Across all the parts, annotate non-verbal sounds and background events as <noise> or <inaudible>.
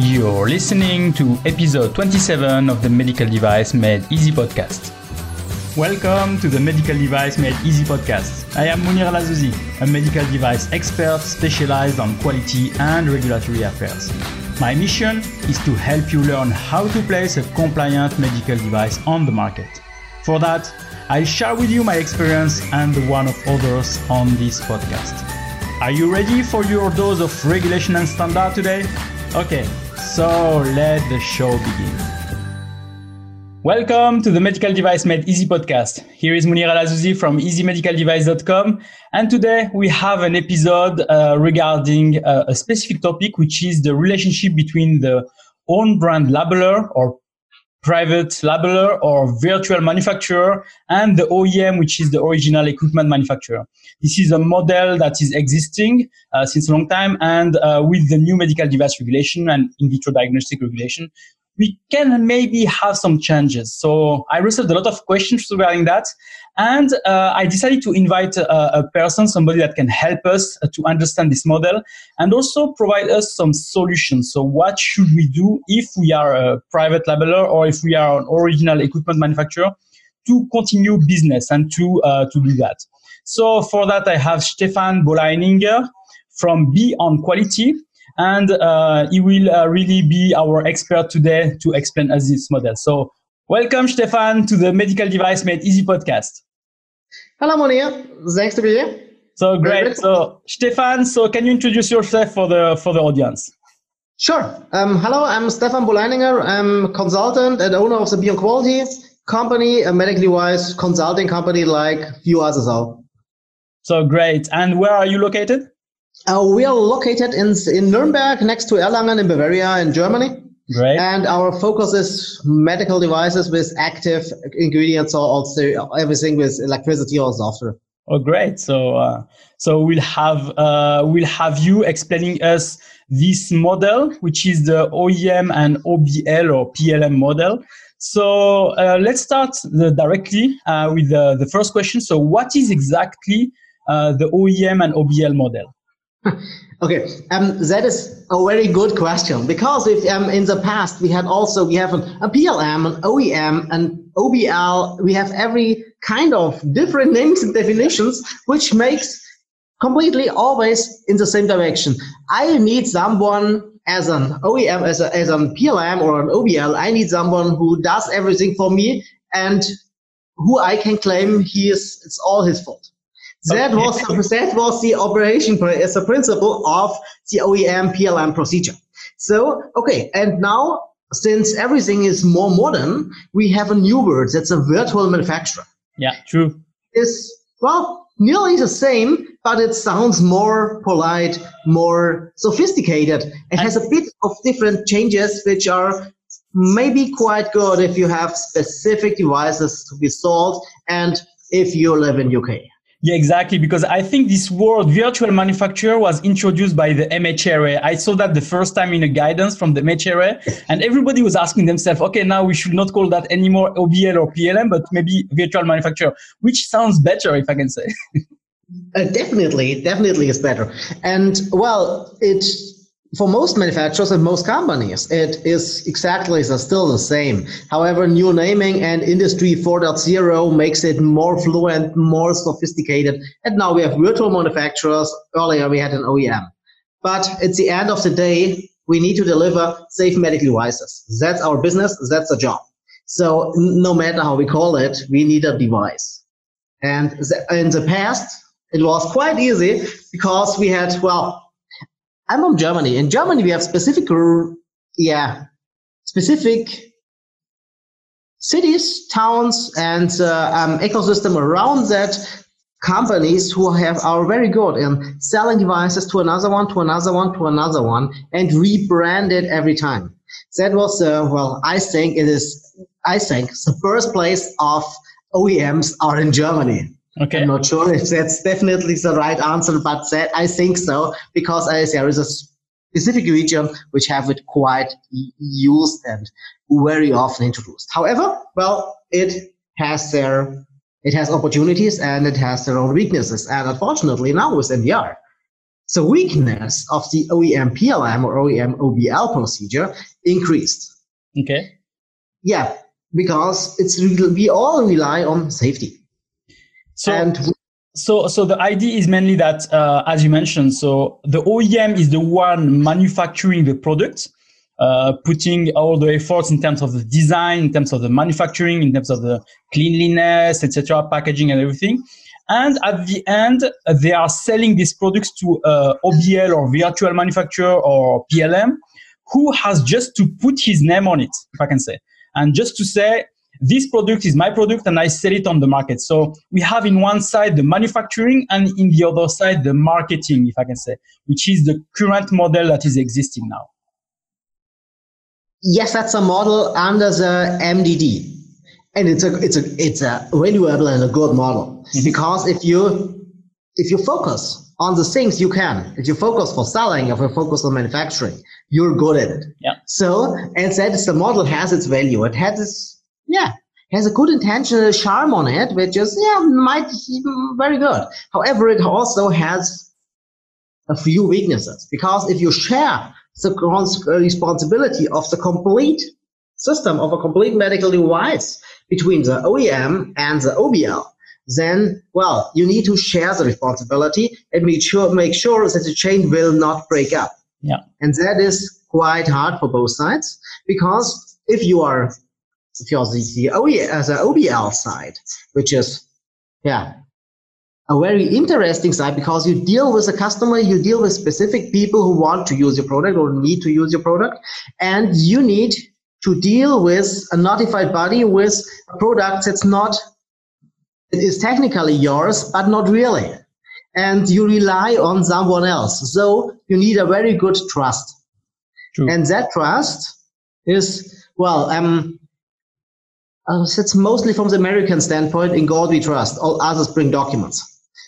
You're listening to episode 27 of the Medical Device Made Easy podcast. Welcome to the Medical Device Made Easy podcast. I am Monir Lazouzi, a medical device expert specialized on quality and regulatory affairs. My mission is to help you learn how to place a compliant medical device on the market. For that, I'll share with you my experience and the one of others on this podcast. Are you ready for your dose of regulation and standard today? Okay, so let the show begin. Welcome to the Medical Device Made Easy podcast. Here is Monir El Azzouzi from easymedicaldevice.com. And today we have an episode uh, regarding uh, a specific topic, which is the relationship between the own brand labeler or private labeler or virtual manufacturer and the OEM, which is the original equipment manufacturer. This is a model that is existing uh, since a long time. And uh, with the new medical device regulation and in vitro diagnostic regulation, we can maybe have some changes. So I received a lot of questions regarding that. And uh, I decided to invite a, a, person, somebody that can help us uh, to understand this model and also provide us some solutions. So what should we do if we are a private labeler or if we are an original equipment manufacturer to continue business and to, uh, to do that? So for that, I have Stefan Bolleininger from Be On Quality and uh, he will uh, really be our expert today to explain us this model. So welcome, Stefan, to the Medical Device Made Easy podcast. Hello, Monia. Thanks to be here. So great. So Stefan, so can you introduce yourself for the for the audience? Sure. Um, hello, I'm Stefan Bolleininger. I'm consultant and owner of the Be On Quality company, a medical device consulting company like you others well. So great. And where are you located? Uh, we are located in in Nuremberg, next to Erlangen in Bavaria, in Germany. Great. And our focus is medical devices with active ingredients, or also everything with electricity or software. Oh, great! So, uh, so we'll have uh, we'll have you explaining us this model, which is the OEM and OBL or PLM model. So uh, let's start the, directly uh, with the, the first question. So, what is exactly the OEM and OBL model? <laughs> Okay, um, that is a very good question because if um, in the past we had also we have an, a PLM, an OEM, an OBL. We have every kind of different names and definitions, which makes completely always in the same direction. I need someone as an OEM, as a, as an PLM or an OBL. I need someone who does everything for me and who I can claim he is. It's all his fault. That was that was the operation as a principle of the OEM PLM procedure. So okay, and now since everything is more modern, we have a new word that's a virtual manufacturer. Yeah, true. Is well nearly the same, but it sounds more polite, more sophisticated. It has a bit of different changes, which are maybe quite good if you have specific devices to be sold and if you live in UK. Yeah, exactly. Because I think this word virtual manufacturer was introduced by the MHRA. I saw that the first time in a guidance from the MHRA, and everybody was asking themselves, okay, now we should not call that anymore OBL or PLM, but maybe virtual manufacturer, which sounds better, if I can say. uh, definitely, definitely is better. And well, it for most manufacturers and most companies, it is exactly still the same. However, new naming and Industry 4.0 makes it more fluent, more sophisticated. And now we have virtual manufacturers. Earlier we had an OEM. But at the end of the day, we need to deliver safe medical devices. That's our business. That's the job. So no matter how we call it, we need a device. And in the past, it was quite easy because we had, well, I'm from Germany. In Germany, we have specific, yeah, specific cities, towns, and uh, um, ecosystem around that. Companies who have are very good in selling devices to another one, to another one, to another one, and rebrand it every time. That was uh, well, I think it is. I think the first place of OEMs are in Germany. Okay. I'm not sure if that's definitely the right answer, but that I think so because I there is a specific region which have it quite used and very often introduced. However, well, it has their it has opportunities and it has their own weaknesses. And unfortunately, now with MDR, the weakness of the OEM PLM or OEM OBL procedure increased. Okay. Yeah, because it's we all rely on safety. So, and so, so the idea is mainly that, uh, as you mentioned, so the OEM is the one manufacturing the product, uh, putting all the efforts in terms of the design, in terms of the manufacturing, in terms of the cleanliness, etc., packaging and everything. And at the end, they are selling these products to uh, OBL or virtual manufacturer or PLM, who has just to put his name on it, if I can say, and just to say this product is my product and I sell it on the market. So we have in one side the manufacturing and in the other side the marketing, if I can say, which is the current model that is existing now. Yes, that's a model under the MDD and it's a it's a it's a valuable and a good model mm-hmm. because if you if you focus on the things you can, if you focus for selling, if you focus on manufacturing, you're good at it. Yeah. So and that is the model has its value. It has its yeah has a good intention, charm on it, which is yeah might very good. However, it also has a few weaknesses because if you share the responsibility of the complete system of a complete medical device between the OEM and the OBL, then, well, you need to share the responsibility and make sure, make sure that the chain will not break up. Yeah. And that is quite hard for both sides because if you are, if you're the, the, OE, uh, the OBL side, which is, yeah, a very interesting side because you deal with a customer, you deal with specific people who want to use your product or need to use your product, and you need to deal with a notified body with a product that's not, it is technically yours, but not really. And you rely on someone else. So you need a very good trust. True. And that trust is, well, um, uh, it's mostly from the American standpoint. In God we trust. All others bring documents.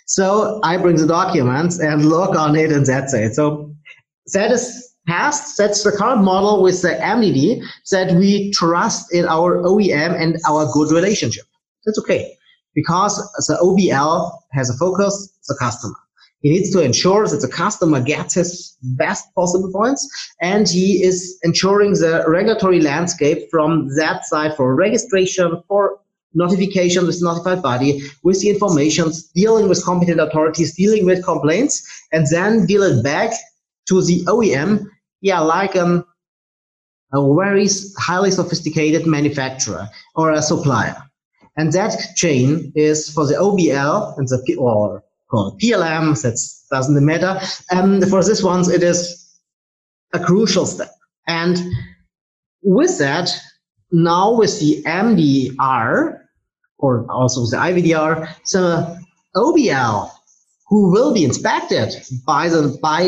So I bring the documents and look on it, and that's it. So that is past. That's the current model with the MDD that we trust in our OEM and our good relationship. That's okay because the OBL has a focus, the customer. He needs to ensure that the customer gets his best possible points and he is ensuring the regulatory landscape from that side for registration, for notification with the notified body, with the information, dealing with competent authorities, dealing with complaints, and then deal it back to the OEM, yeah, like um, a very highly sophisticated manufacturer or a supplier. And that chain is for the OBL and the or called PLM, that doesn't matter. And for this ones, it is a crucial step. And with that, now with the MDR or also the IVDR, the OBL who will be inspected by the by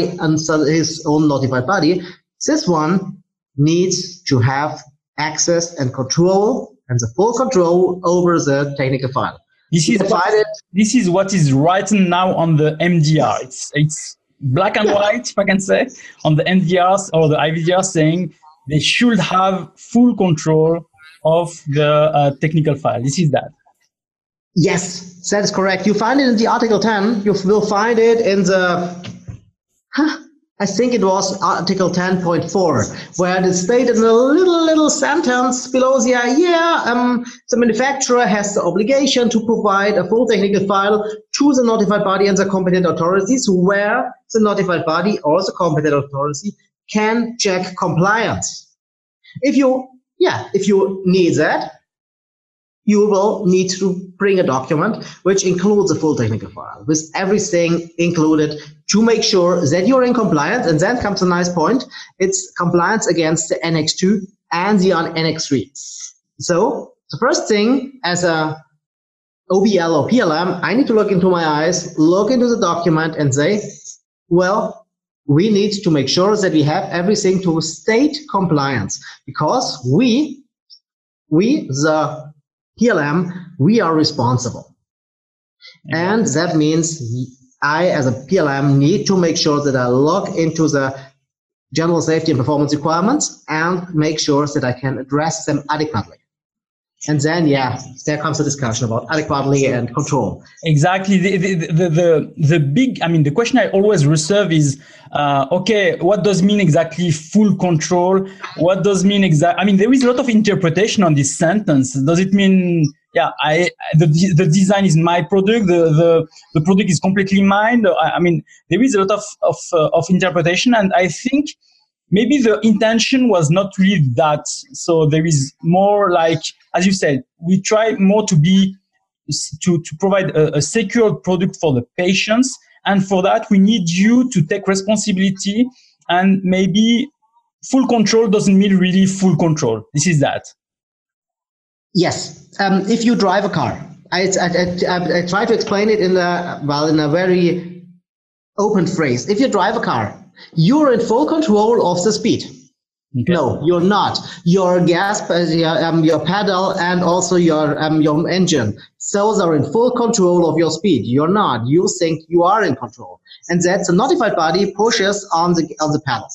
his own notified body, this one needs to have access and control and the full control over the technical file. This is what, this is what is written now on the MDR. It's it's black and white, if I can say, on the MDRs or the IVDR saying they should have full control of the uh, technical file. This is that. Yes, that is correct. You find it in the Article 10. You will find it in the, huh, I think it was Article 10.4, where it stated in a little, little sentence below the, yeah, um, the manufacturer has the obligation to provide a full technical file to the notified body and the competent authorities where the notified body or the competent authority can check compliance. If you, yeah, if you need that, you will need to bring a document which includes a full technical file with everything included to make sure that you're in compliance. And then comes a nice point. It's compliance against the Annex 2 and the Annex 3. So the first thing as a OBL or PLM, I need to look into my eyes, look into the document and say, well, we need to make sure that we have everything to state compliance because we, we, the PLM, we are responsible. And that means I, as a PLM, need to make sure that I log into the general safety and performance requirements and make sure that I can address them adequately. And then yeah there comes a discussion about adequately and control. Exactly. The the, the, the, the big i mean the question i always reserve is uh, okay what does mean exactly full control? What does mean exact i mean there is a lot of interpretation on this sentence. Does it mean yeah i the, the design is my product the the, the product is completely mine? I, I mean there is a lot of of, uh, of interpretation and i think maybe the intention was not really that. So there is more like, as you said, we try more to be to, to provide a, a secure product for the patients. And for that, we need you to take responsibility and maybe full control doesn't mean really full control. This is that. Yes. Um, if you drive a car, I, I, I, I, try to explain it in a, well, in a very open phrase. If you drive a car, you're in full control of the speed. Okay. No, you're not. Your gas, um, your pedal, and also your um, your engine. Those are in full control of your speed. You're not. You think you are in control, and that's the notified body pushes on the on the pedal,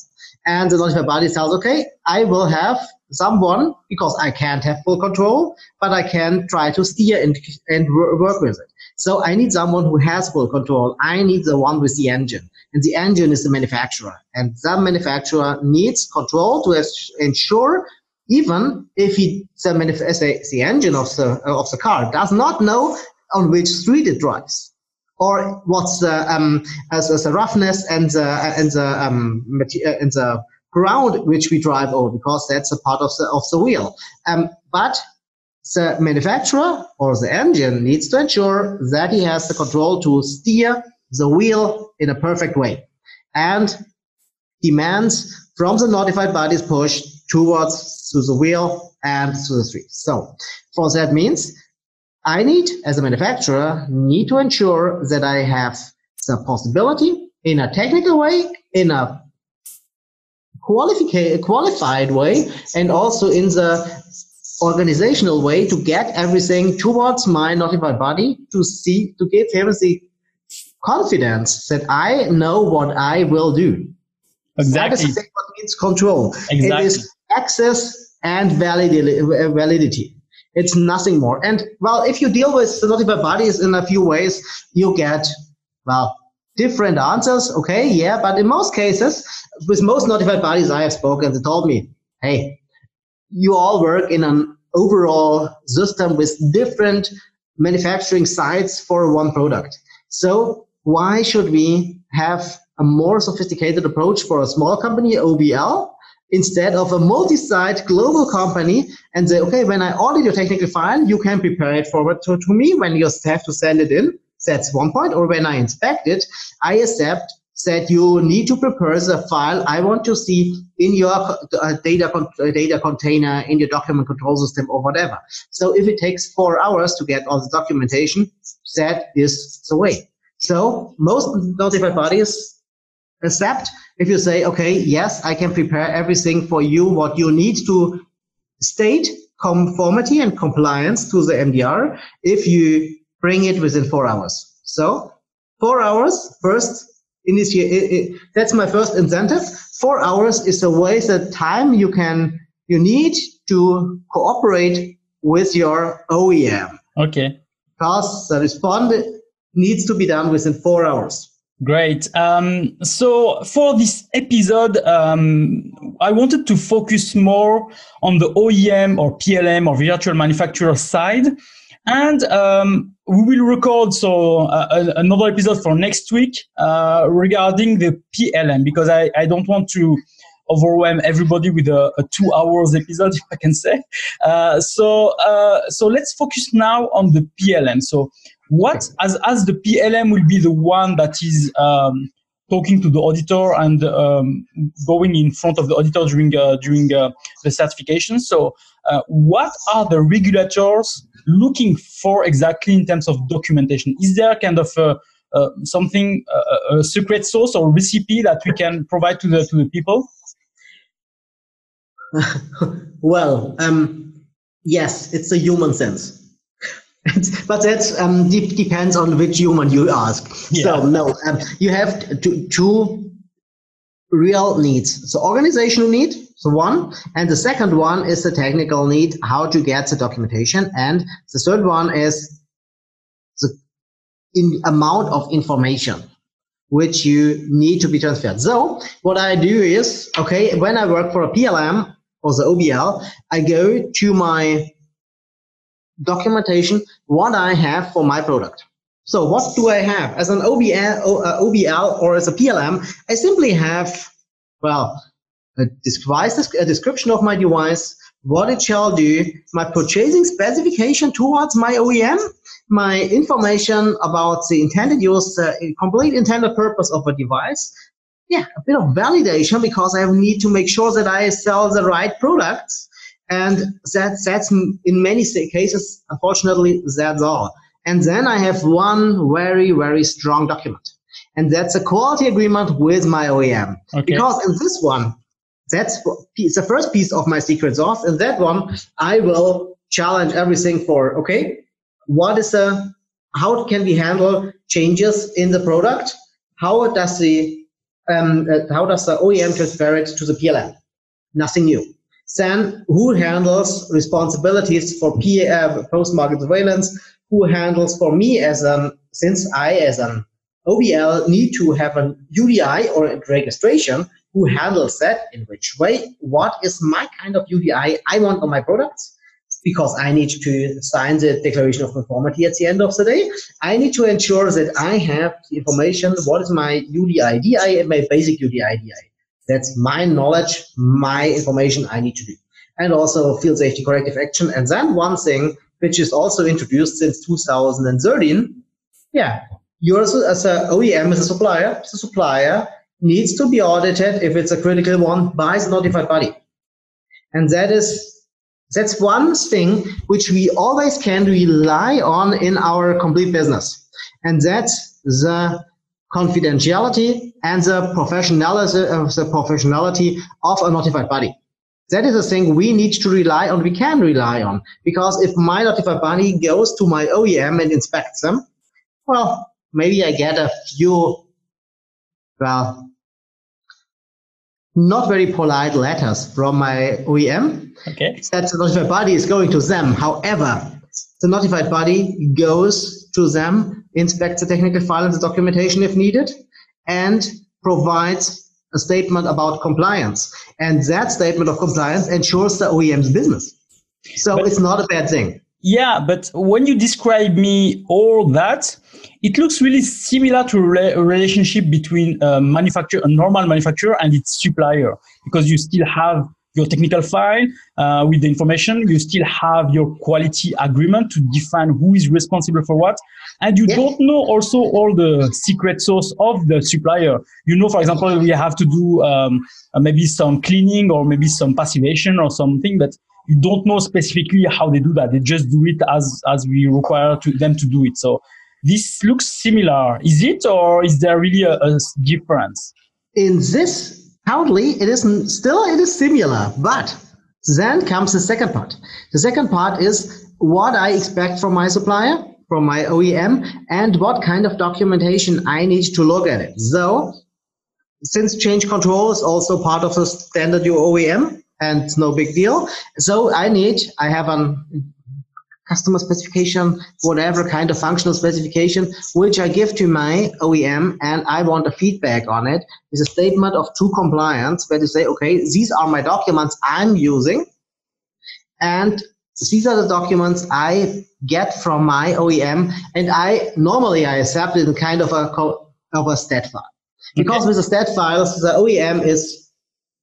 and the notified body tells, okay, I will have someone because I can't have full control, but I can try to steer and and work with it. So I need someone who has full control. I need the one with the engine and the engine is the manufacturer. And that manufacturer needs control to ensure even if he, the, the, the engine of the, of the car does not know on which street it drives or what's the, um, as, as the roughness and the, and the, um, and the ground which we drive over because that's a part of the, of the wheel. Um, but the manufacturer or the engine needs to ensure that he has the control to steer the wheel in a perfect way and demands from the notified bodies push towards to the wheel and to the street. So for that means I need, as a manufacturer, need to ensure that I have the possibility in a technical way, in a qualified way, and also in the organizational way to get everything towards my notified body to see, to give him the confidence that I know what I will do. Exactly. That is what means control. Exactly. It is access and uh, validity. It's nothing more. And well, if you deal with the notified bodies in a few ways, you get, well, different answers. Okay, yeah, but in most cases, with most notified bodies I have spoken, they told me, hey, you all work in an overall system with different manufacturing sites for one product. So why should we have a more sophisticated approach for a small company, OBL, instead of a multi-site global company and say, okay, when I audit your technical file, you can prepare it forward to, to me when you have to send it in. That's one point. Or when I inspect it, I accept that you need to prepare the file I want to see in your uh, data, con uh, data container, in your document control system or whatever. So if it takes four hours to get all the documentation, that is the way. So most notified bodies accept if you say, okay, yes, I can prepare everything for you, what you need to state conformity and compliance to the MDR if you bring it within four hours. So four hours first initiate. That's my first incentive. Four hours is the way the time you can you need to cooperate with your OEM. Okay. Because the respond needs to be done within four hours. Great. Um, so for this episode, um, I wanted to focus more on the OEM or PLM or virtual manufacturer side. And um, we will record so uh, another episode for next week uh, regarding the PLM because I, I don't want to overwhelm everybody with a, a two hours episode, <laughs> if I can say. Uh, so uh, so let's focus now on the PLM. So what as as the PLM will be the one that is um, talking to the auditor and um, going in front of the auditor during uh, during uh, the certification. So, uh, what are the regulators looking for exactly in terms of documentation? Is there kind of uh, something uh, a secret sauce or recipe that we can provide to the to the people? <laughs> well, um, yes, it's a human sense but that um, de- depends on which human you ask. Yeah. So no, um, you have two, two real needs. So organizational need So one, and the second one is the technical need, how to get the documentation. And the third one is the in amount of information which you need to be transferred. So what I do is, okay, when I work for a PLM or the OBL, I go to my documentation, what I have for my product. So what do I have as an OBL, OBL uh, or as a PLM? I simply have, well, a device, a description of my device, what it shall do, my purchasing specification towards my OEM, my information about the intended use, the complete intended purpose of a device. Yeah, a bit of validation because I need to make sure that I sell the right products. And that, that's in many cases, unfortunately, that's all. And then I have one very, very strong document. And that's a quality agreement with my OEM. Okay. Because in this one, that's the first piece of my secret sauce. And that one, I will challenge everything for, okay, what is the, how can we handle changes in the product? How does the, um, uh, how does the OEM transfer it to the PLM? Nothing new. Then who handles responsibilities for P, uh, post-market surveillance? Who handles for me as an, since I as an OBL need to have an UDI or a registration, who handles that, in which way, what is my kind of UDI I want on my products, because I need to sign the declaration of conformity at the end of the day. I need to ensure that I have the information, what is my UDI, DI, my basic UDI, DI. That's my knowledge, my information I need to do. And also field safety corrective action. And then one thing, which is also introduced since 2013, yeah, you're as an OEM, as a supplier, as a supplier needs to be audited if it's a critical one by the notified body. And that is that's one thing which we always can rely on in our complete business. And that's the confidentiality and the professionality, uh, the professionality of a notified body. That is a thing we need to rely on, we can rely on. Because if my notified body goes to my OEM and inspects them, well, maybe I get a few, well, not very polite letters from my OEM. Okay. That the notified body is going to them. However, the notified body goes to them, inspects the technical file and the documentation if needed, and provides a statement about compliance. And that statement of compliance ensures the OEM's business. So but, it's not a bad thing. Yeah, but when you describe me all that, it looks really similar to a relationship between uh, a manufacturer, a normal manufacturer and its supplier, because you still have your technical file uh, with the information, you still have your quality agreement to define who is responsible for what, and you yeah. don't know also all the secret source of the supplier. You know, for example, we have to do um, uh, maybe some cleaning or maybe some passivation or something, but you don't know specifically how they do that. They just do it as as we require to, them to do it. So this looks similar. Is it, or is there really a, a difference? In this, currently, it is still it is similar, but then comes the second part. The second part is what I expect from my supplier, from my OEM, and what kind of documentation I need to look at it. So, since change control is also part of the standard OEM, and it's no big deal. So I need, I have an customer specification, whatever kind of functional specification, which I give to my OEM and I want a feedback on it is a statement of true compliance where to say, okay, these are my documents I'm using and these are the documents I get from my OEM and I normally I accept it in kind of a, of a stat file. Because okay. with the stat files, the OEM is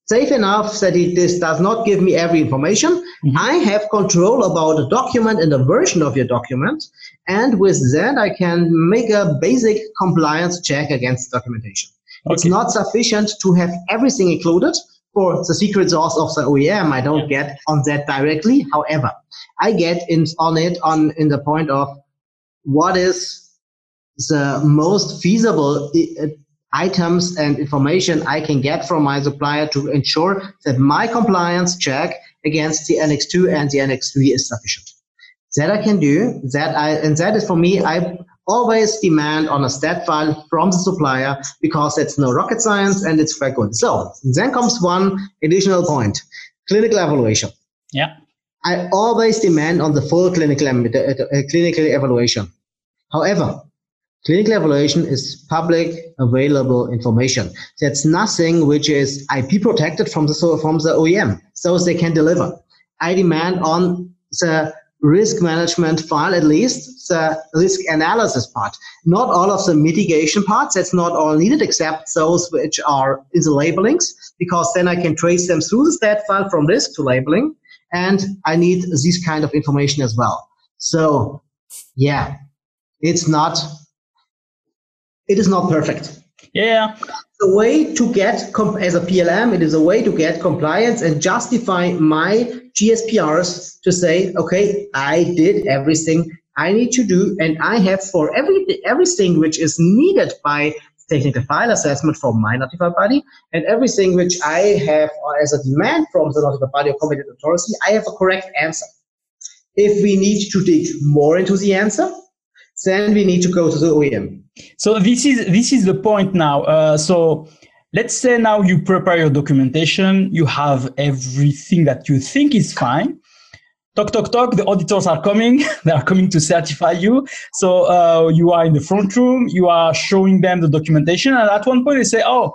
safe enough that it this does not give me every information. Mm-hmm. I have control about the document and the version of your document. And with that, I can make a basic compliance check against documentation. Okay. It's not sufficient to have everything included for the secret sauce of the OEM. I don't yeah. get on that directly. However, I get in, on it on in the point of what is the most feasible items and information I can get from my supplier to ensure that my compliance check against the Annex 2 and the Annex 3 is sufficient. That I can do, that I, and that is for me, I always demand on a stat file from the supplier because it's no rocket science and it's quite good. So then comes one additional point, clinical evaluation. Yeah. I always demand on the full clinical, uh, clinical evaluation. However, clinical evaluation is public available information. That's nothing which is IP protected from the, from the OEM, so they can deliver. I demand on the risk management file, at least the risk analysis part. Not all of the mitigation parts, that's not all needed except those which are in the labelings, because then I can trace them through the stat file from risk to labeling. And I need this kind of information as well. So yeah, it's not, it is not perfect. Yeah. The way to get, as a PLM, it is a way to get compliance and justify my GSPRs to say, okay, I did everything I need to do, and I have for every everything which is needed by technical file assessment from my notified body, and everything which I have as a demand from the notified body or competent authority, I have a correct answer. If we need to dig more into the answer, then we need to go to the OEM. So this is this is the point now. Uh, so let's say now you prepare your documentation, you have everything that you think is fine. Talk, talk, talk. The auditors are coming. <laughs> they are coming to certify you. So uh, you are in the front room. You are showing them the documentation, and at one point they say, "Oh,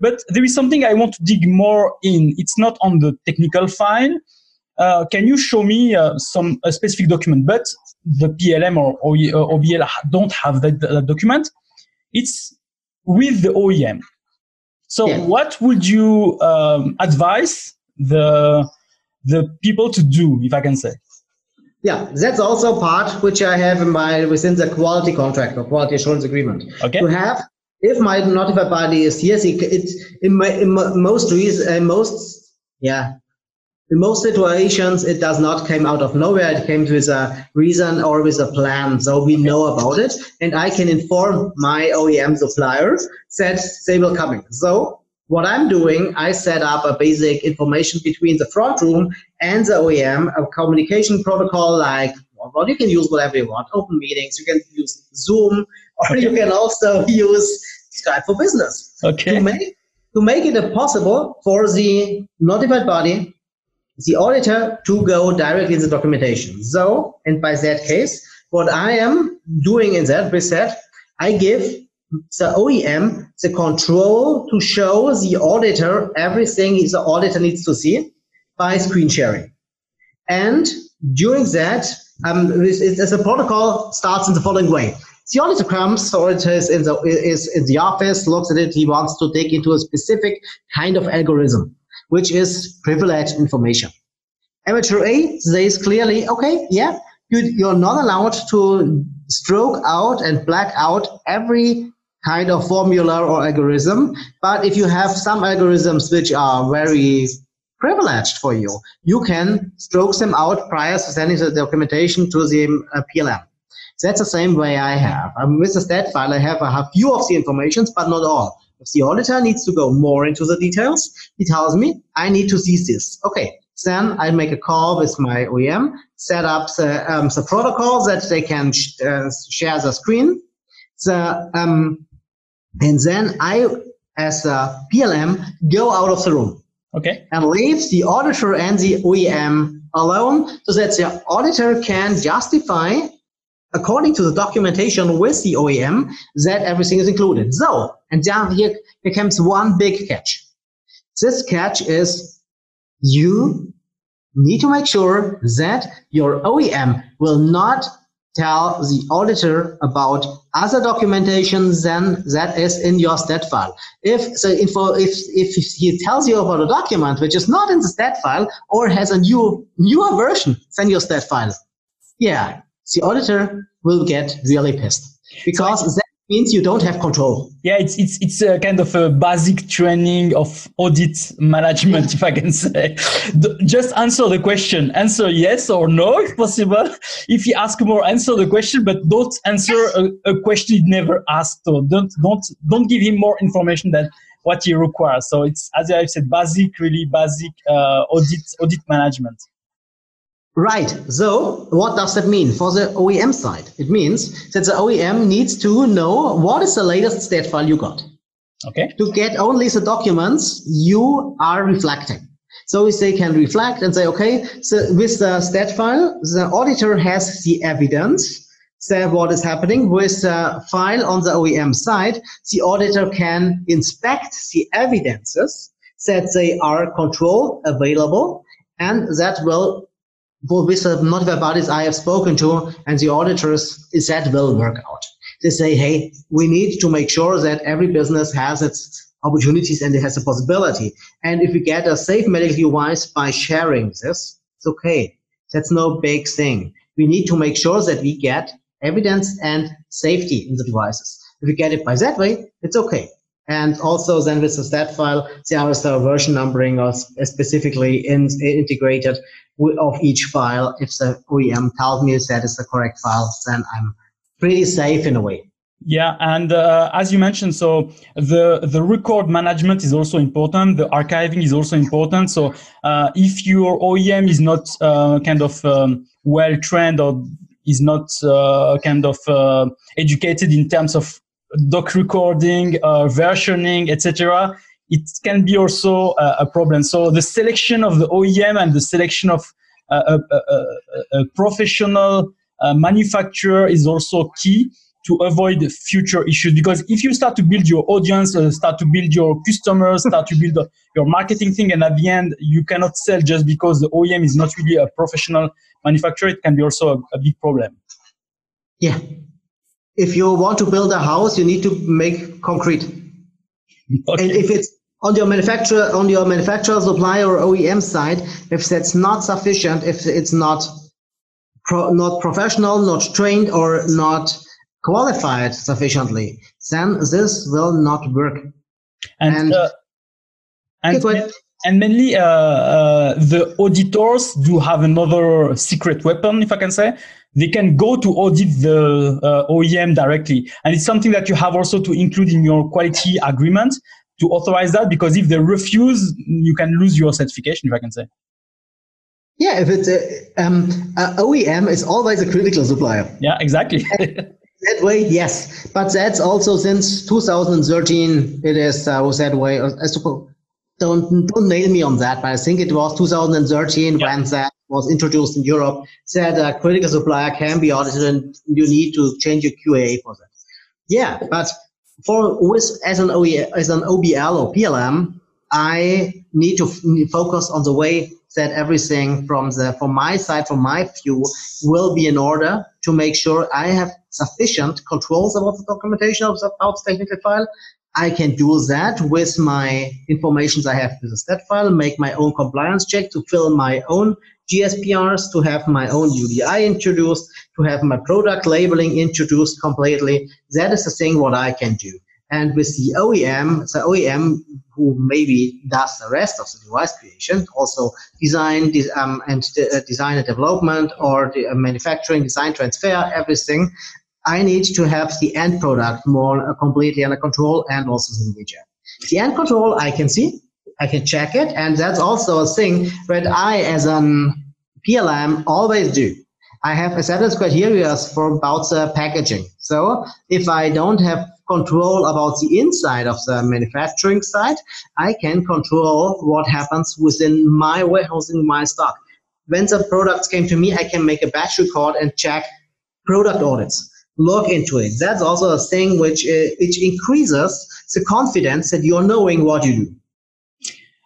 but there is something I want to dig more in. It's not on the technical file. Uh, can you show me uh, some a specific document?" But the PLM or OBL don't have that, that document. It's with the OEM. So yeah. what would you um, advise the the people to do, if I can say? Yeah, that's also part which I have in my within the quality contract or quality assurance agreement. Okay. To have, if my notified body is yes, it, it's in, my, in most reason, uh, most yeah in most situations, it does not come out of nowhere. It came with a reason or with a plan. So we know about it. And I can inform my OEM suppliers that they will coming. So what I'm doing, I set up a basic information between the front room and the OEM, a communication protocol like, well, you can use whatever you want, open meetings, you can use Zoom, or okay. you can also <laughs> use Skype for Business. Okay. To make, to make it possible for the notified body the auditor to go directly in the documentation. So, and by that case, what I am doing in that reset, I give the OEM the control to show the auditor everything the auditor needs to see by screen sharing. And during that, um, as a protocol starts in the following way. The auditor comes, the auditor is in the, is in the office, looks at it, he wants to dig into a specific kind of algorithm which is privileged information. Amateur A says clearly, okay, yeah, you, are not allowed to stroke out and black out every kind of formula or algorithm. But if you have some algorithms which are very privileged for you, you can stroke them out prior to sending the documentation to the uh, PLM. That's the same way I have. Um, with the stat file, I have a few of the informations, but not all. If the auditor needs to go more into the details, he tells me, I need to see this. Okay, then I make a call with my OEM, set up the, um, the protocol that they can sh uh, share the screen. The, um, and then I, as a PLM, go out of the room. Okay. And leave the auditor and the OEM alone so that the auditor can justify according to the documentation with the OEM, that everything is included. So, and down here, here comes one big catch. This catch is you need to make sure that your OEM will not tell the auditor about other documentation than that is in your stat file. If the info, if if he tells you about a document which is not in the stat file or has a new newer version than your stat file, yeah, the auditor will get really pissed because so that means you don't have control. Yeah, it's it's it's a kind of a basic training of audit management, <laughs> if I can say. Just answer the question. Answer yes or no, if possible. If you ask more, answer the question, but don't answer a, a question you never asked. Or don't don't don't give him more information than what he requires. So it's as I said, basic, really basic uh, audit audit management. Right. So what does that mean for the OEM side? It means that the OEM needs to know what is the latest stat file you got. Okay. To get only the documents you are reflecting. So they can reflect and say, okay, so with the stat file, the auditor has the evidence that what is happening with the file on the OEM side. The auditor can inspect the evidences that they are controlled, available, and that will with the notified bodies I have spoken to and the auditors, is that will work out. They say, hey, we need to make sure that every business has its opportunities and it has a possibility. And if we get a safe medical device by sharing this, it's okay. That's no big thing. We need to make sure that we get evidence and safety in the devices. If we get it by that way, it's okay. And also then with the stat file, there is the version numbering or specifically in, integrated of each file. If the OEM tells me that is the correct file, then I'm pretty safe in a way. Yeah, and uh, as you mentioned, so the the record management is also important. The archiving is also important. So uh, if your OEM is not uh, kind of um, well trained or is not uh, kind of uh, educated in terms of doc recording, uh, versioning, etc., it can be also a, a, problem. So the selection of the OEM and the selection of a, a professional manufacturer is also key to avoid future issues because if you start to build your audience uh, start to build your customers start to build your marketing thing and at the end you cannot sell just because the OEM is not really a professional manufacturer it can be also a, a big problem yeah if you want to build a house you need to make concrete okay. and if it's on your manufacturer on your manufacturer supplier or OEM side if that's not sufficient if it's not pro, not professional not trained or not qualified sufficiently, then this will not work. And and, uh, and, and, mainly uh, uh, the auditors do have another secret weapon, if I can say. They can go to audit the uh, OEM directly, and it's something that you have also to include in your quality agreement to authorize that. Because if they refuse, you can lose your certification, if I can say. Yeah, if it's a, um, a OEM is always a critical supplier. Yeah, exactly. That way, yes, but that's also since 2013. It is uh, that way. I suppose don't don't nail me on that, but I think it was 2013 when that was introduced in Europe. Said a critical supplier can be audited, and you need to change your QA for that. Yeah, but for with as an OE, as an OBL or PLM, I need to focus on the way that everything from the from my side, from my view, will be in order to make sure I have sufficient controls about the documentation of the technical file. I can do that with my information I have with the stat file, make my own compliance check to fill my own GSPRs, to have my own UDI introduced, to have my product labeling introduced completely. That is the thing what I can do. And with the OEM, the OEM who maybe does the rest of the device creation, also design um, and uh, design and development or the uh, manufacturing, design transfer, everything. I need to have the end product more uh, completely under control and also the media. The end control I can see, I can check it, and that's also a thing that I, as an PLM, always do. I have acceptance criteria for about the packaging. So if I don't have control about the inside of the manufacturing side, I can control what happens within my warehouse in my stock. When the products came to me, I can make a batch record and check product audits. Look into it. That's also a thing which uh, which increases the confidence that you're knowing what you do.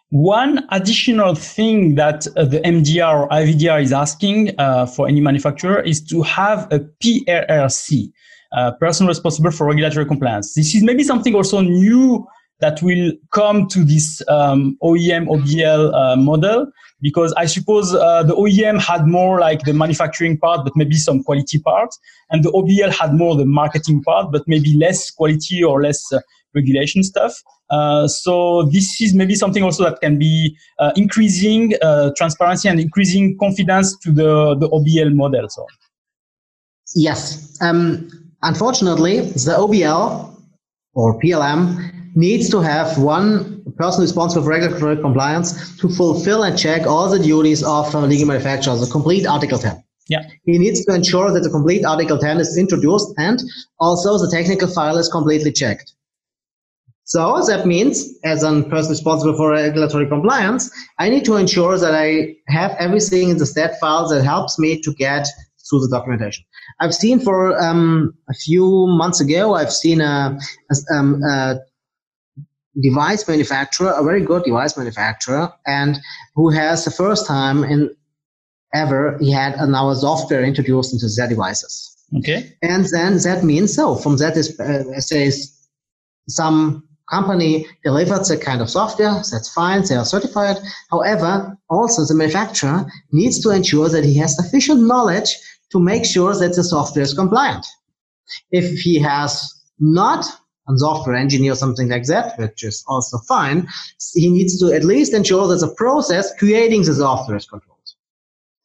One additional thing that uh, the MDR or IVDR is asking uh, for any manufacturer is to have a PRRC, uh, person responsible for regulatory compliance. This is maybe something also new that will come to this um, OEM OBL uh, model because I suppose uh, the OEM had more like the manufacturing part, but maybe some quality part, and the OBL had more the marketing part, but maybe less quality or less uh, regulation stuff. Uh, so this is maybe something also that can be uh, increasing uh, transparency and increasing confidence to the, the OBL model. So. Yes. Um, unfortunately, the OBL or PLM needs to have one person responsible for regulatory compliance to fulfill and check all the duties of a legal manufacturer, the complete Article 10. Yeah. He needs to ensure that the complete Article 10 is introduced and also the technical file is completely checked. So that means, as a person responsible for regulatory compliance, I need to ensure that I have everything in the stat file that helps me to get through the documentation. I've seen for um, a few months ago, I've seen a, a, um, a, device manufacturer, a very good device manufacturer, and who has the first time in ever he had our software introduced into their devices. Okay. And then that means so from that is uh, says some company delivers a kind of software, that's fine, they are certified. However, also the manufacturer needs to ensure that he has sufficient knowledge to make sure that the software is compliant. If he has not a software engineer or something like that, which is also fine, he needs to at least ensure that the process creating the software is controlled.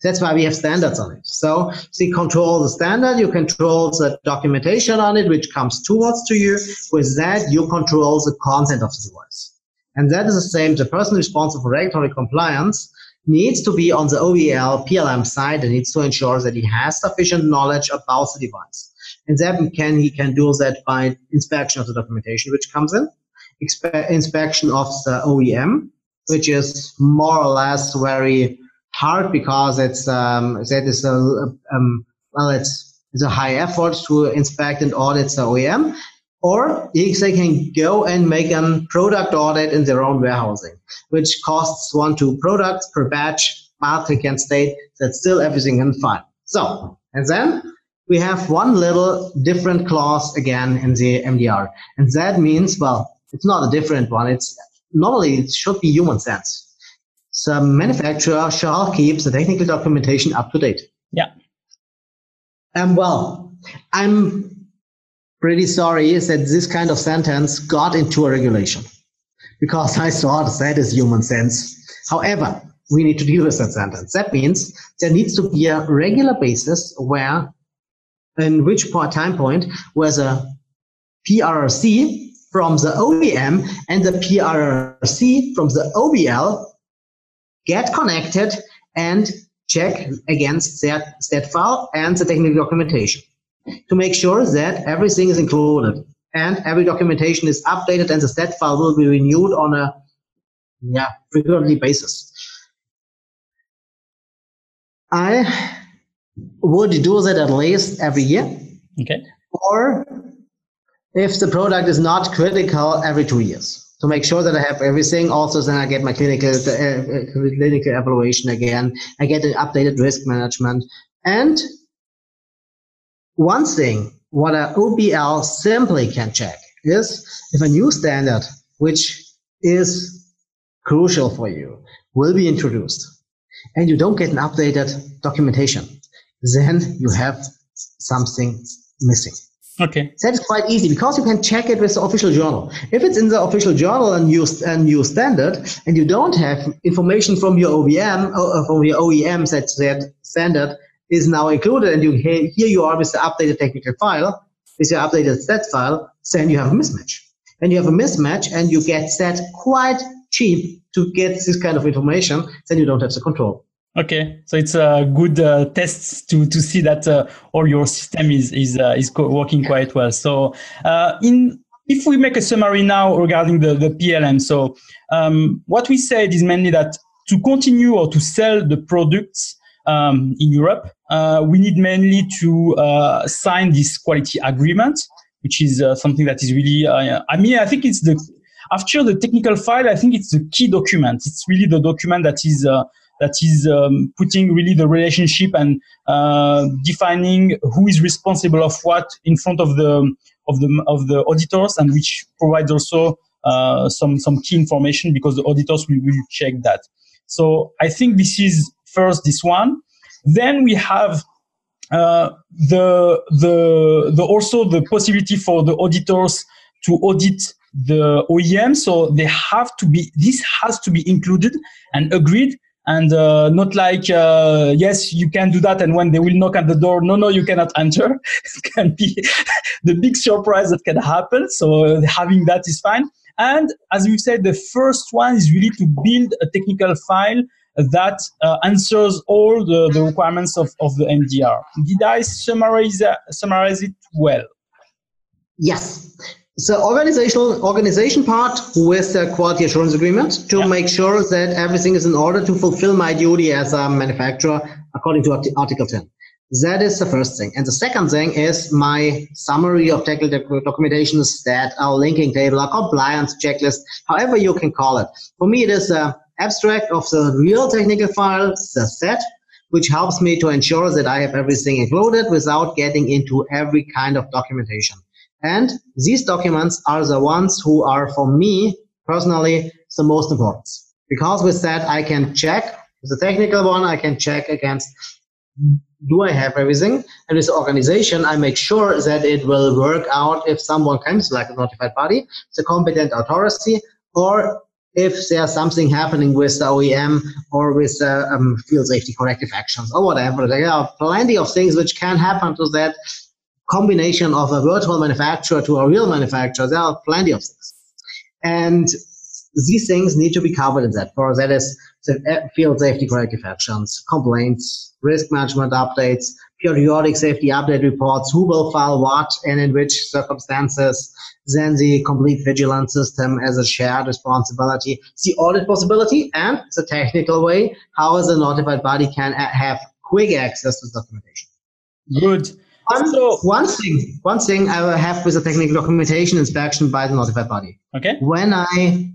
That's why we have standards on it. So, so you control the standard, you control the documentation on it, which comes towards to you. With that, you control the content of the device. And that is the same. The person responsible for regulatory compliance needs to be on the OBL PLM side and needs to ensure that he has sufficient knowledge about the device. And then can, he can do that by inspection of the documentation which comes in, inspection of the OEM, which is more or less very hard because it's um, that is a um, well it's it's a high effort to inspect and audit the OEM, or they can go and make a product audit in their own warehousing, which costs one two products per batch, but they can state that still everything can fine. So and then we have one little different clause again in the MDR, and that means well it's not a different one. It's normally it should be human sense the manufacturer shall keep the technical documentation up to date. Yeah. Um, well, I'm pretty sorry that this kind of sentence got into a regulation because I thought that is human sense. However, we need to deal with that sentence. That means there needs to be a regular basis where, in which point, time point, where the PRRC from the OEM and the PRC from the OBL get connected and check against that, that file and the technical documentation to make sure that everything is included and every documentation is updated and the stat file will be renewed on a yeah frequently basis. I would do that at least every year. Okay. Or if the product is not critical, every two years to make sure that I have everything. Also, then I get my clinical uh, uh, clinical evaluation again. I get an updated risk management. And one thing, what an OBL simply can check is if a new standard, which is crucial for you, will be introduced, and you don't get an updated documentation, then you have something missing. Okay. That is quite easy because you can check it with the official journal. If it's in the official journal and you and new standard, and you don't have information from your OEM or uh, from your OEM that that standard is now included, and you here you are with the updated technical file, with your updated stat file, then you have a mismatch. And you have a mismatch, and you get set quite cheap to get this kind of information. Then you don't have the control. Okay, so it's a good uh, test to to see that uh, all your system is is uh, is working quite well. So uh, in if we make a summary now regarding the the PLM, so um, what we said is mainly that to continue or to sell the products um, in Europe, uh, we need mainly to uh, sign this quality agreement, which is something that is really. I mean, I think it's the after the technical file. I think it's the key document. It's really the document that is that is um, putting really the relationship and uh, defining who is responsible of what in front of the of the of the auditors, and which provides also uh, some some key information because the auditors will, will check that. So I think this is first this one. Then we have uh, the the the also the possibility for the auditors to audit the OEM. So they have to be this has to be included and agreed and uh, not like uh, yes you can do that and when they will knock at the door no no you cannot enter <laughs> it can be <laughs> the big surprise that can happen so having that is fine And as you said, the first one is really to build a technical file that uh, answers all the, the requirements of, of the MDR. Did I summarize, uh, summarize it well? Yes. So organizational organization part with the quality assurance agreement to yeah. make sure that everything is in order to fulfill my duty as a manufacturer according to Article 10. That is the first thing. And the second thing is my summary of technical documentation that our linking table, a compliance checklist, however you can call it. For me, it is a abstract of the real technical files, the set, which helps me to ensure that I have everything included without getting into every kind of documentation. And these documents are the ones who are, for me personally, the most important. Because with that, I can check the technical one, I can check against do I have everything? And with the organization, I make sure that it will work out if someone comes like a notified party, the competent authority, or if there's something happening with the OEM or with the um, field safety corrective actions or whatever. There are plenty of things which can happen to that combination of a virtual manufacturer to a real manufacturer. There are plenty of things. And these things need to be covered in that. For that is the uh, field safety corrective actions, complaints, risk management updates, periodic safety update reports, who will file what and in which circumstances, then the complete vigilance system as a shared responsibility, the audit possibility, and the technical way how the notified body can uh, have quick access to documentation. Good. One, so, one thing, one thing I will have with the technical documentation inspection by the notified body. Okay. When I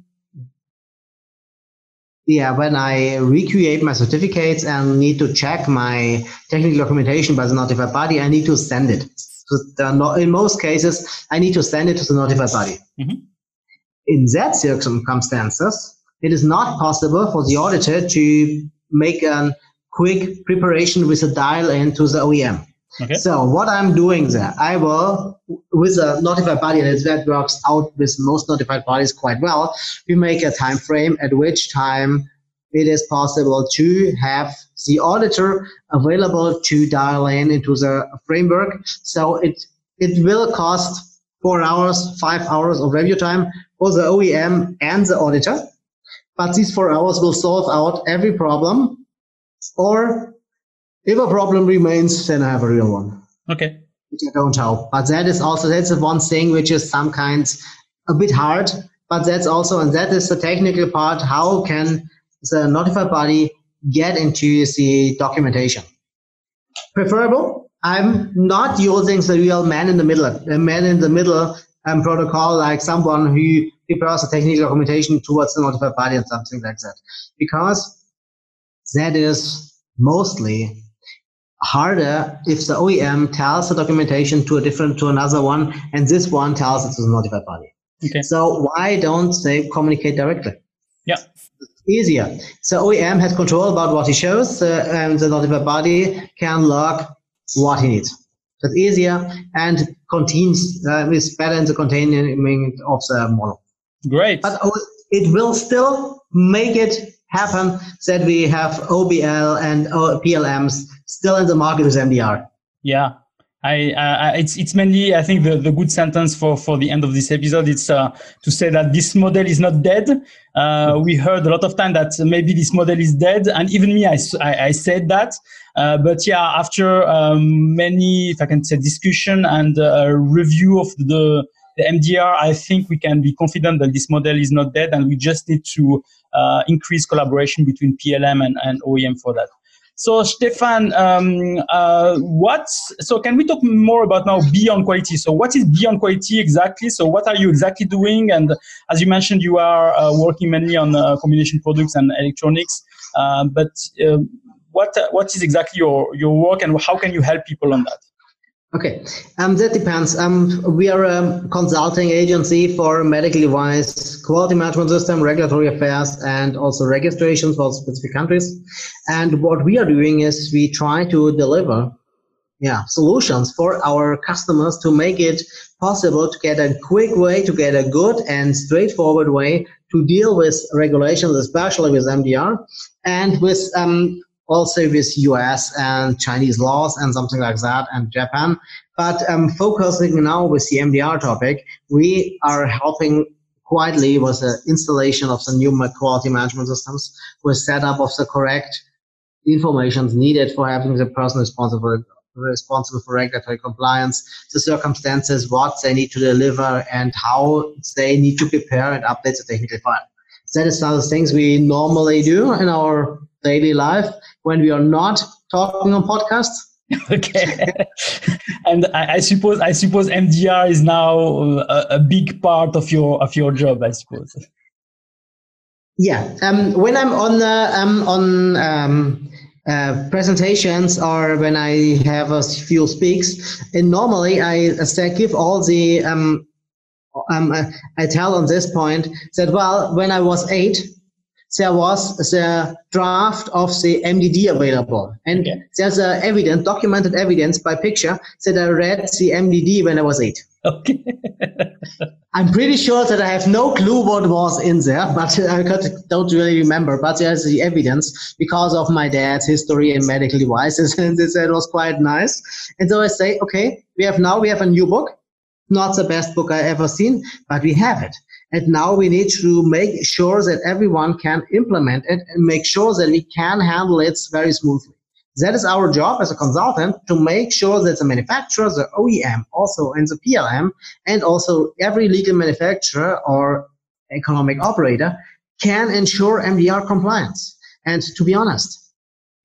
yeah, when I recreate my certificates and need to check my technical documentation by the notified body, I need to send it. So in most cases, I need to send it to the notified body. Mm-hmm. In that circumstances, it is not possible for the auditor to make a quick preparation with a dial in to the OEM. Okay. So what I'm doing there, I will, with a notified body, and that works out with most notified bodies quite well, we make a time frame at which time it is possible to have the auditor available to dial in into the framework. So it, it will cost four hours, five hours of review time for the OEM and the auditor. But these four hours will solve out every problem or if a problem remains, then I have a real one. Okay. Which I don't help. But that is also that's the one thing which is some kinds a bit hard. But that's also and that is the technical part. How can the notified body get into the documentation? Preferable. I'm not using the real man in the middle, a man in the middle um, protocol like someone who prepares the technical documentation towards the notified body and something like that, because that is mostly harder if the OEM tells the documentation to a different to another one, and this one tells it to the notified body. Okay. So why don't they communicate directly? Yeah. Easier. So OEM has control about what he shows, uh, and the notified body can log what he needs. That's easier and contains uh, is better in the containment of the model. Great. But it will still make it happen that we have OBL and PLMs still in the market with MDR. Yeah. I, uh, it's it's mainly I think the, the good sentence for, for the end of this episode it's uh, to say that this model is not dead. Uh, we heard a lot of time that maybe this model is dead, and even me I, I, I said that. Uh, but yeah, after um, many if I can say discussion and uh, review of the the MDR, I think we can be confident that this model is not dead, and we just need to uh, increase collaboration between PLM and, and OEM for that. So Stefan, um, uh, what? So can we talk more about now beyond quality? So what is beyond quality exactly? So what are you exactly doing? And as you mentioned, you are uh, working mainly on uh, combination products and electronics. Uh, but uh, what what is exactly your your work, and how can you help people on that? Okay, um, that depends. Um, we are a consulting agency for medical device quality management system, regulatory affairs, and also registrations for specific countries. And what we are doing is we try to deliver, yeah, solutions for our customers to make it possible to get a quick way, to get a good and straightforward way to deal with regulations, especially with MDR, and with um, also with US and Chinese laws and something like that and Japan. But um, focusing now with the MDR topic, we are helping quietly with the installation of the new quality management systems with setup of the correct information needed for having the person responsible responsible for regulatory compliance, the circumstances, what they need to deliver, and how they need to prepare and update the technical file. That is some of the things we normally do in our daily life when we are not talking on podcasts. <laughs> okay, and I, I, suppose I suppose MDR is now a, a, big part of your of your job. I suppose. Yeah, um, when I'm on uh, um, on um, uh, presentations or when I have a few speaks, and normally I, I give all the um, um, I, tell on this point that well when I was eight there was the draft of the MDD available. And okay. there's a evidence, documented evidence by picture that I read the MDD when I was eight. Okay. <laughs> I'm pretty sure that I have no clue what was in there, but I don't really remember. But there's the evidence because of my dad's history in medical devices, <laughs> and this it was quite nice. And so I say, okay, we have now we have a new book, not the best book I ever seen, but we have it. And now we need to make sure that everyone can implement it and make sure that we can handle it very smoothly. That is our job as a consultant to make sure that the manufacturer, the OEM, also and the PLM, and also every legal manufacturer or economic operator can ensure MDR compliance. And to be honest,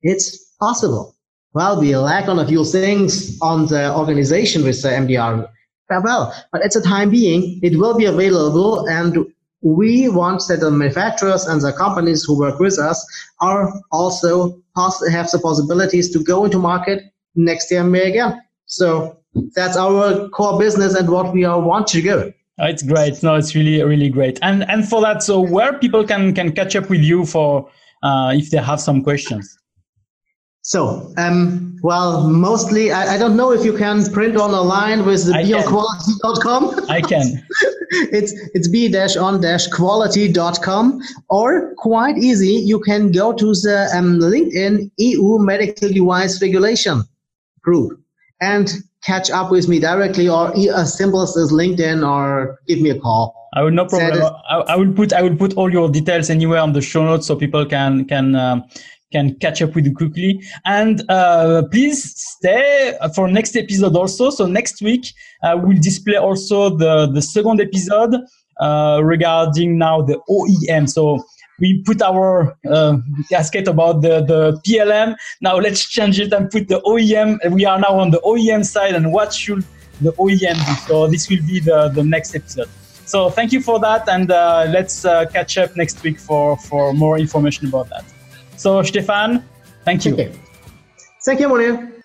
it's possible. Well, we lack on a few things on the organization with the MDR well. But at the time being, it will be available and we want that the manufacturers and the companies who work with us are also have the possibilities to go into market next year May again. So that's our core business and what we are want to go. Oh, it's great. No, it's really, really great. And and for that, so where people can can catch up with you for uh, if they have some questions. So, um, well, mostly, I, I, don't know if you can print on a line with the beonquality.com. I can. <laughs> it's it's b-on-quality.com or quite easy, you can go to the um, LinkedIn EU Medical Device Regulation group and catch up with me directly or as simple as LinkedIn or give me a call. I will no problem. I, I, will put I will put all your details anywhere on the show notes so people can can um, can catch up with you quickly. And uh, please stay for next episode also. So next week uh, we'll display also the the second episode uh, regarding now the OEM. So we put our uh, casket about the, the PLM. Now let's change it and put the OEM. We are now on the OEM side and what should the OEM do? So this will be the, the next episode. So thank you for that and uh, let's uh, catch up next week for, for more information about that. So, Stefan, thank you. Thank you, Thank you Monir.